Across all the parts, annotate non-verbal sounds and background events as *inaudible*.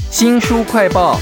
新书快报，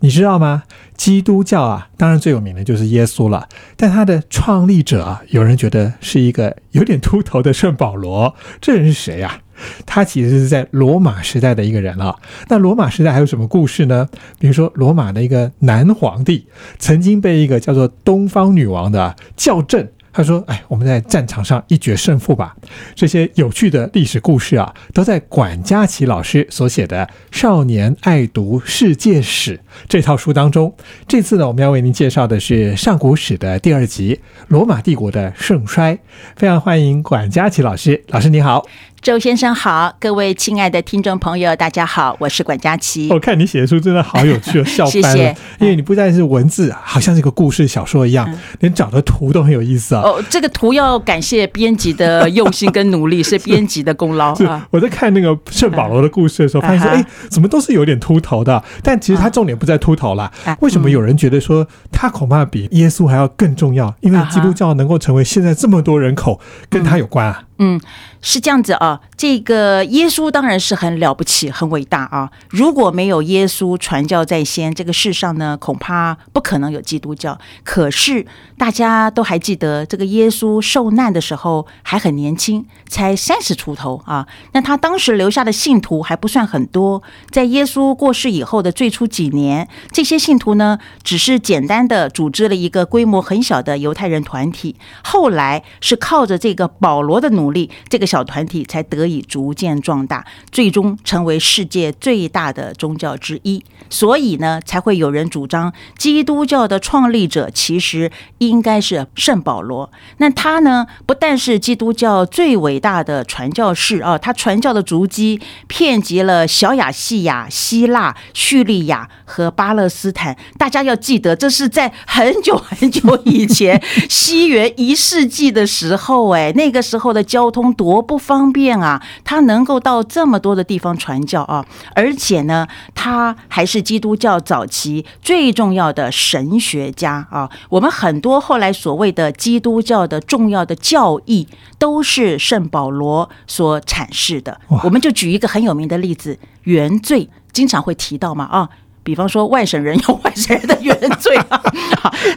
你知道吗？基督教啊，当然最有名的就是耶稣了。但他的创立者啊，有人觉得是一个有点秃头的圣保罗。这人是谁呀、他其实是在罗马时代的一个人啊。那罗马时代还有什么故事呢？比如说，罗马的一个男皇帝曾经被一个叫做东方女王的教正。他说：“哎，我们在战场上一决胜负吧。”这些有趣的历史故事啊，都在管家齐老师所写的《少年爱读世界史》这套书当中。这次呢，我们要为您介绍的是上古史的第二集《罗马帝国的盛衰》。非常欢迎管家齐老师，老师你好。周先生好，各位亲爱的听众朋友，大家好，我是管佳琪。我看你写的书真的好有趣哦，笑翻了。谢谢因为你不但是文字，好像是个故事小说一样，连找的图都很有意思啊。哦，这个图要感谢编辑的用心跟努力，是编辑的功劳 *laughs* 是啊。我在看那个圣保罗的故事的时候，嗯发现说，哎，怎么都是有点秃头的？但其实他重点不在秃头啦啊。为什么有人觉得说他恐怕比耶稣还要更重要？因为基督教能够成为现在这么多人口，跟他有关啊。嗯，是这样子啊。这个耶稣当然是很了不起、很伟大啊。如果没有耶稣传教在先，这个世上呢，恐怕不可能有基督教。可是大家都还记得，这个耶稣受难的时候还很年轻，才三十出头啊。那他当时留下的信徒还不算很多，在耶稣过世以后的最初几年，这些信徒呢，只是简单的组织了一个规模很小的犹太人团体。后来是靠着这个保罗的努，力这个小团体才得以逐渐壮大，最终成为世界最大的宗教之一。所以呢，才会有人主张基督教的创立者其实应该是圣保罗。那他呢，不但是基督教最伟大的传教士啊，他传教的足迹遍及了小亚细亚、希腊、叙利亚和巴勒斯坦。大家要记得，这是在很久很久以前，西元一世纪的时候，哎，那个时候的教交通多不方便啊！他能够到这么多的地方传教啊，而且呢，他还是基督教早期最重要的神学家啊。我们很多后来所谓的基督教的重要的教义，都是圣保罗所阐释的。我们就举一个很有名的例子，原罪，经常会提到嘛啊。比方说，外省人有外省人的原罪啊，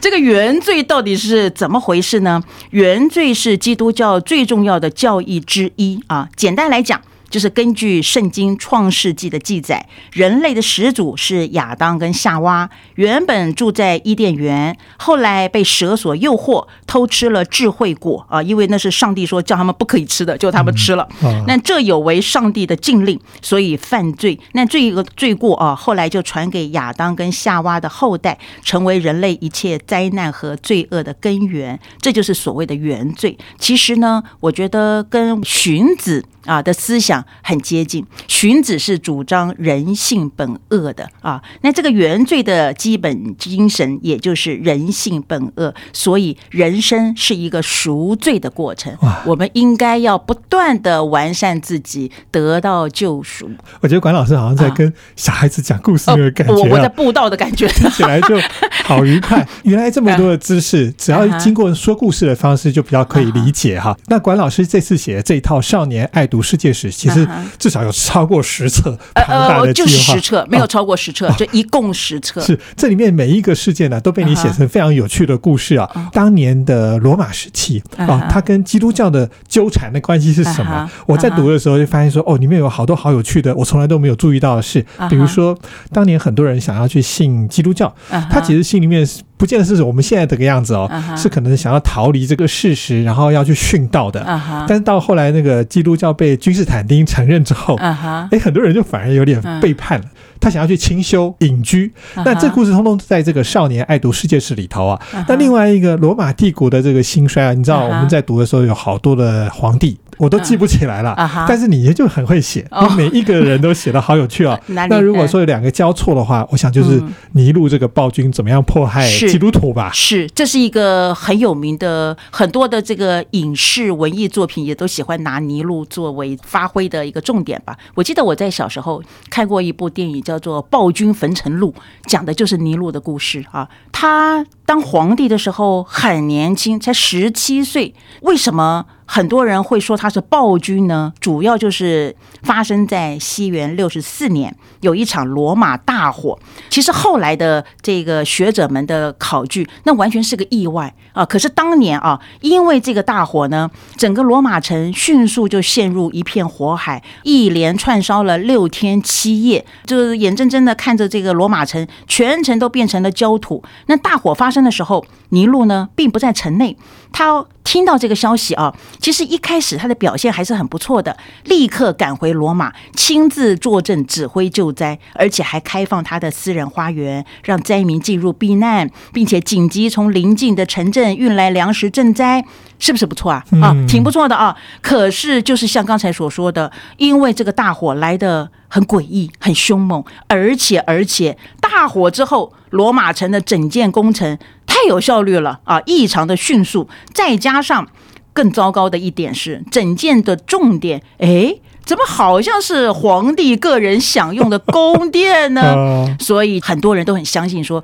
这个原罪到底是怎么回事呢？原罪是基督教最重要的教义之一啊。简单来讲，就是根据圣经创世纪的记载，人类的始祖是亚当跟夏娃，原本住在伊甸园，后来被蛇所诱惑，偷吃了智慧果啊，因为那是上帝说叫他们不可以吃的，就他们吃了。啊那这有违上帝的禁令，所以犯罪。那这个罪过啊，后来就传给亚当跟夏娃的后代，成为人类一切灾难和罪恶的根源。这就是所谓的原罪。其实呢，我觉得跟荀子。啊的思想很接近，荀子是主张人性本恶的啊。那这个原罪的基本精神，也就是人性本恶，所以人生是一个赎罪的过程。我们应该要不断的完善自己，得到救赎。我觉得管老师好像在跟小孩子讲故事那个感我觉啊。我在布道的感觉。听起来就好愉快。原来这么多的知识，*laughs* 只要经过说故事的方式，就比较可以理解哈。那管老师这次写的这一套《少年爱读世界史》，其实至少有超过十册庞大的计呃就划，十册，没有超过十册，就一共十册。是这里面每一个事件呢，都被你写成非常有趣的故事啊。当年的罗马时期啊，它跟基督教的纠缠的关系是什么？我在读的时候就发现说，哦，里面有好多好有趣的，我从来都没有注意到的事。比如说，当年很多人想要去信基督教，他其实心里面是。不见得是我们现在这个样子哦，是可能想要逃离这个事实，然后要去殉道的。但是到后来那个基督教被君士坦丁承认之后，哎，很多人就反而有点背叛了。他想要去清修隐居，那这故事通通在这个少年爱读世界史里头啊。那另外一个罗马帝国的这个兴衰啊，你知道我们在读的时候有好多的皇帝，我都记不起来了。但是你也就很会写，你每一个人都写的好有趣 *laughs* 哦。那如果说有两个交错的话，我想就是尼禄这个暴君怎么样迫害基督徒吧？是，这是一个很有名的，很多的这个影视文艺作品也都喜欢拿尼禄作为发挥的一个重点吧。我记得我在小时候看过一部电影叫做《暴君焚城录》，讲的就是尼禄的故事啊。他当皇帝的时候很年轻，才十七岁。为什么很多人会说他是暴君呢？主要就是发生在西元六十四年，有一场罗马大火。其实后来的这个学者们的考据，那完全是个意外啊。可是当年啊，因为这个大火呢，整个罗马城迅速就陷入一片火海，一连串烧了六天七夜，就是眼睁睁的看着这个罗马城全城都变成了焦土。那大火发生的时候，尼禄呢并不在城内，他听到这个消息啊，其实一开始他的表现还是很不错的，立刻赶回罗马，亲自坐镇指挥救灾，而且还开放他的私人花园，让灾民进入避难，并且紧急从邻近的城镇运来粮食赈灾，是不是不错啊？啊，挺不错的啊。可是就是像刚才所说的，因为这个大火来的很诡异、很凶猛，而且而且大火之后，罗马城的整件工程。太有效率了啊！异常的迅速，再加上更糟糕的一点是，整件的重点，哎，怎么好像是皇帝个人享用的宫殿呢？*laughs* 所以很多人都很相信说，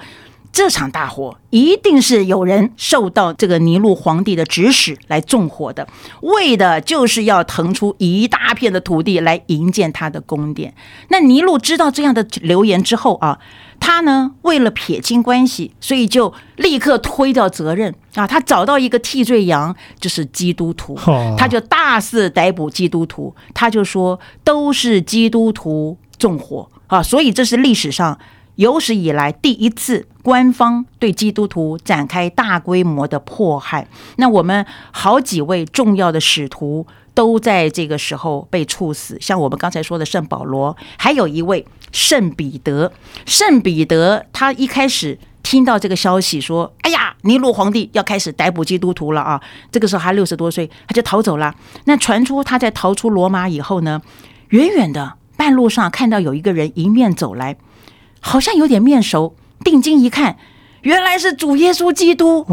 这场大火一定是有人受到这个尼禄皇帝的指使来纵火的，为的就是要腾出一大片的土地来营建他的宫殿。那尼禄知道这样的流言之后啊。他呢，为了撇清关系，所以就立刻推掉责任啊！他找到一个替罪羊，就是基督徒，他就大肆逮捕基督徒。他就说，都是基督徒纵火啊！所以这是历史上有史以来第一次官方对基督徒展开大规模的迫害。那我们好几位重要的使徒都在这个时候被处死，像我们刚才说的圣保罗，还有一位。圣彼得，圣彼得，他一开始听到这个消息，说：“哎呀，尼禄皇帝要开始逮捕基督徒了啊！”这个时候他六十多岁，他就逃走了。那传出他在逃出罗马以后呢，远远的半路上看到有一个人迎面走来，好像有点面熟，定睛一看，原来是主耶稣基督。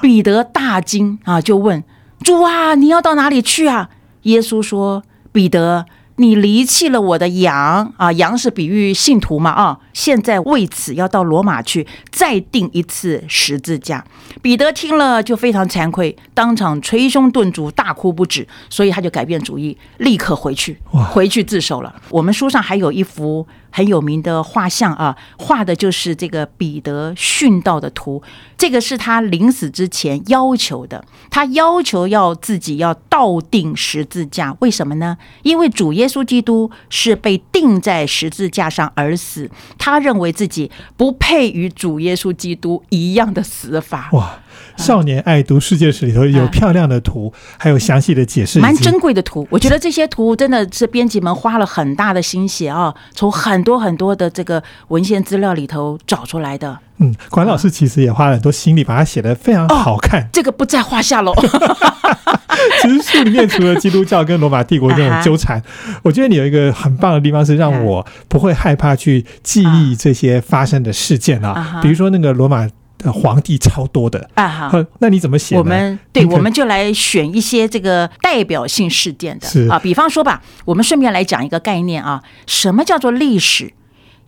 彼得大惊啊，就问：“主啊，你要到哪里去啊？”耶稣说：“彼得。”你离弃了我的羊啊，羊是比喻信徒嘛啊！现在为此要到罗马去再定一次十字架。彼得听了就非常惭愧，当场捶胸顿足，大哭不止。所以他就改变主意，立刻回去，回去自首了。我们书上还有一幅。很有名的画像啊，画的就是这个彼得殉道的图。这个是他临死之前要求的，他要求要自己要倒定十字架。为什么呢？因为主耶稣基督是被钉在十字架上而死，他认为自己不配与主耶稣基督一样的死法。哇！少年爱读世界史里头有漂亮的图，还有详细的解释，蛮珍贵的图。我觉得这些图真的是编辑们花了很大的心血啊，从很多很多的这个文献资料里头找出来的。嗯，管老师其实也花了很多心力，把它写得非常好看。*laughs* 这个不在话下喽。*laughs* *laughs* 其实书里面除了基督教跟罗马帝国这种纠缠，我觉得你有一个很棒的地方是让我不会害怕去记忆这些发生的事件啊，比如说那个罗马。皇帝超多的。啊，好，那你怎么写？我们对，我们就来选一些这个代表性事件的。啊，比方说吧，我们顺便来讲一个概念啊，什么叫做历史？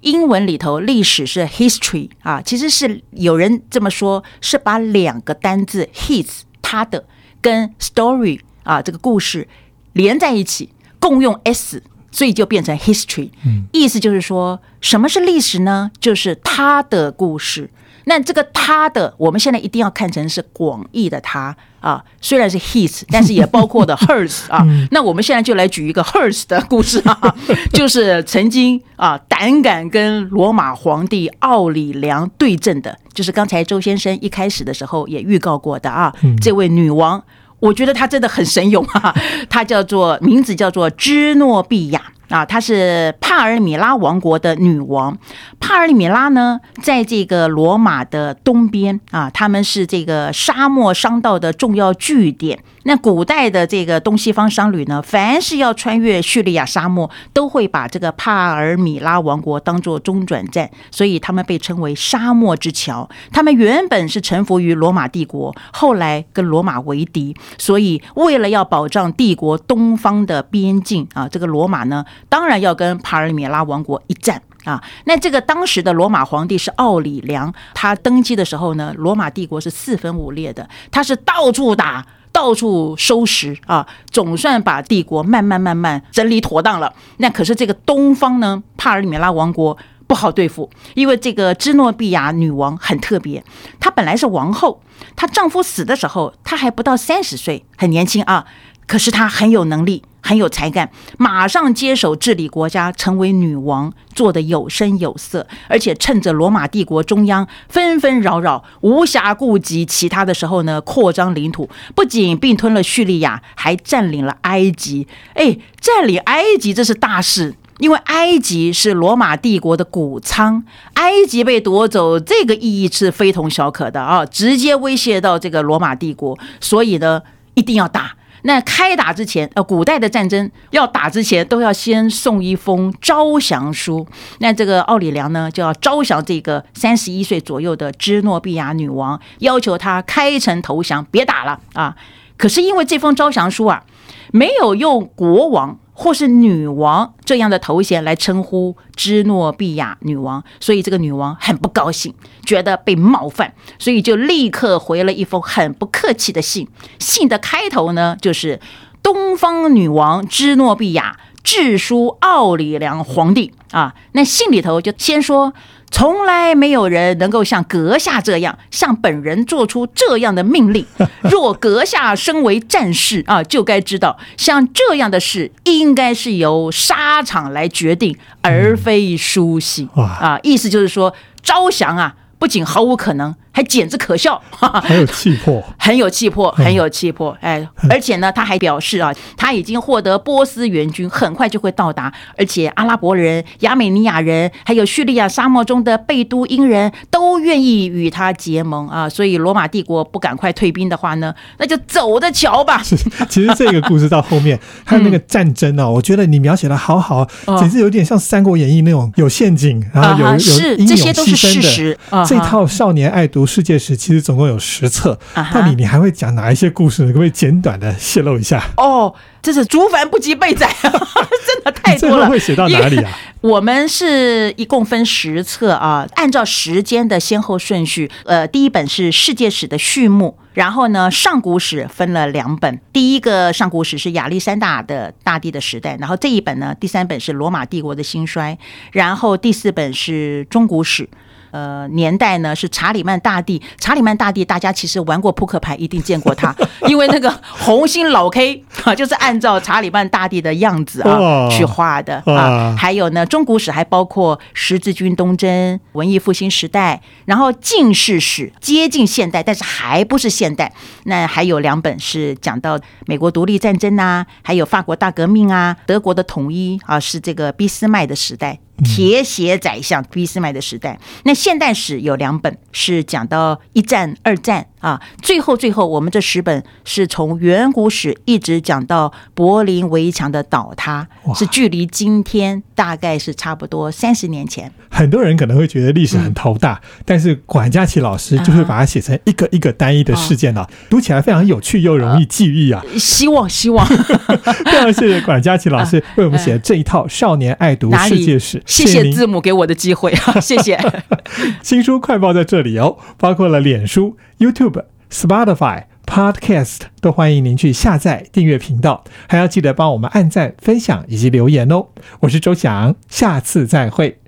英文里头历史是 history 啊，其实是有人这么说，是把两个单字 his 他的跟 story 啊这个故事连在一起，共用 s，所以就变成 history。嗯，意思就是说，什么是历史呢？就是他的故事。那这个他的，我们现在一定要看成是广义的他啊，虽然是 his，但是也包括的 *laughs* hers 啊。那我们现在就来举一个 hers 的故事啊，*laughs* 就是曾经啊胆敢跟罗马皇帝奥里良对阵的，就是刚才周先生一开始的时候也预告过的啊，这位女王，我觉得她真的很神勇啊，她叫做名字叫做芝诺比亚。啊，她是帕尔米拉王国的女王。帕尔米拉呢，在这个罗马的东边啊，他们是这个沙漠商道的重要据点。那古代的这个东西方商旅呢，凡是要穿越叙利亚沙漠，都会把这个帕尔米拉王国当做中转站，所以他们被称为沙漠之桥。他们原本是臣服于罗马帝国，后来跟罗马为敌，所以为了要保障帝国东方的边境啊，这个罗马呢，当然要跟帕尔米拉王国一战。啊。那这个当时的罗马皇帝是奥里良，他登基的时候呢，罗马帝国是四分五裂的，他是到处打。到处收拾啊，总算把帝国慢慢慢慢整理妥当了。那可是这个东方呢，帕尔米拉王国不好对付，因为这个芝诺比亚女王很特别，她本来是王后，她丈夫死的时候她还不到三十岁，很年轻啊。可是她很有能力，很有才干，马上接手治理国家，成为女王，做的有声有色，而且趁着罗马帝国中央纷纷扰扰，无暇顾及其他的时候呢，扩张领土，不仅并吞了叙利亚，还占领了埃及。哎，占领埃及这是大事，因为埃及是罗马帝国的谷仓，埃及被夺走，这个意义是非同小可的啊，直接威胁到这个罗马帝国，所以呢，一定要打。那开打之前，呃，古代的战争要打之前，都要先送一封招降书。那这个奥里良呢，就要招降这个三十一岁左右的芝诺比亚女王，要求她开城投降，别打了啊。可是因为这封招降书啊，没有用国王。或是女王这样的头衔来称呼芝诺比亚女王，所以这个女王很不高兴，觉得被冒犯，所以就立刻回了一封很不客气的信。信的开头呢，就是东方女王芝诺比亚致书奥里良皇帝啊。那信里头就先说。从来没有人能够像阁下这样向本人做出这样的命令。*laughs* 若阁下身为战士啊，就该知道，像这样的事应该是由沙场来决定，而非书信。啊，意思就是说，招降啊，不仅毫无可能。还简直可笑，*laughs* 很有气魄，很有气魄，很有气魄。哎，而且呢，他还表示啊，他已经获得波斯援军，很快就会到达。而且阿拉伯人、亚美尼亚人，还有叙利亚沙漠中的贝都因人都愿意与他结盟啊。所以罗马帝国不赶快退兵的话呢，那就走着瞧吧。其实这个故事到后面，还有那个战争啊，我觉得你描写的好好，简直有点像《三国演义》那种有陷阱，然后有有英勇牺牲的这套少年爱读。世界史其实总共有十册，到底你还会讲哪一些故事？可不可以简短的泄露一下？哦，这是竹凡不及被宰，*laughs* 真的太多了。会写到哪里啊？我们是一共分十册啊，按照时间的先后顺序。呃，第一本是世界史的序幕，然后呢，上古史分了两本。第一个上古史是亚历山大的大帝的时代，然后这一本呢，第三本是罗马帝国的兴衰，然后第四本是中古史。呃，年代呢是查理曼大帝。查理曼大帝，大家其实玩过扑克牌，一定见过他，*laughs* 因为那个红心老 K 啊，*laughs* 就是按照查理曼大帝的样子啊去画的啊。还有呢，中古史还包括十字军东征、文艺复兴时代，然后近世史接近现代，但是还不是现代。那还有两本是讲到美国独立战争啊，还有法国大革命啊，德国的统一啊，是这个俾斯麦的时代。铁血宰相俾斯麦的时代，那现代史有两本是讲到一战、二战啊，最后最后我们这十本是从远古史一直讲到柏林围墙的倒塌，是距离今天大概是差不多三十年前。很多人可能会觉得历史很头大，但是管家琪老师就会把它写成一个一个单一的事件啊，读起来非常有趣又容易记忆啊。希望希望，非常谢谢管家琪老师 *laughs* 为我们写的这一套少年爱读世界史。谢谢字母给我的机会，*laughs* 谢谢。*laughs* 新书快报在这里哦，包括了脸书、YouTube、Spotify、Podcast，都欢迎您去下载订阅频道，还要记得帮我们按赞、分享以及留言哦。我是周翔，下次再会。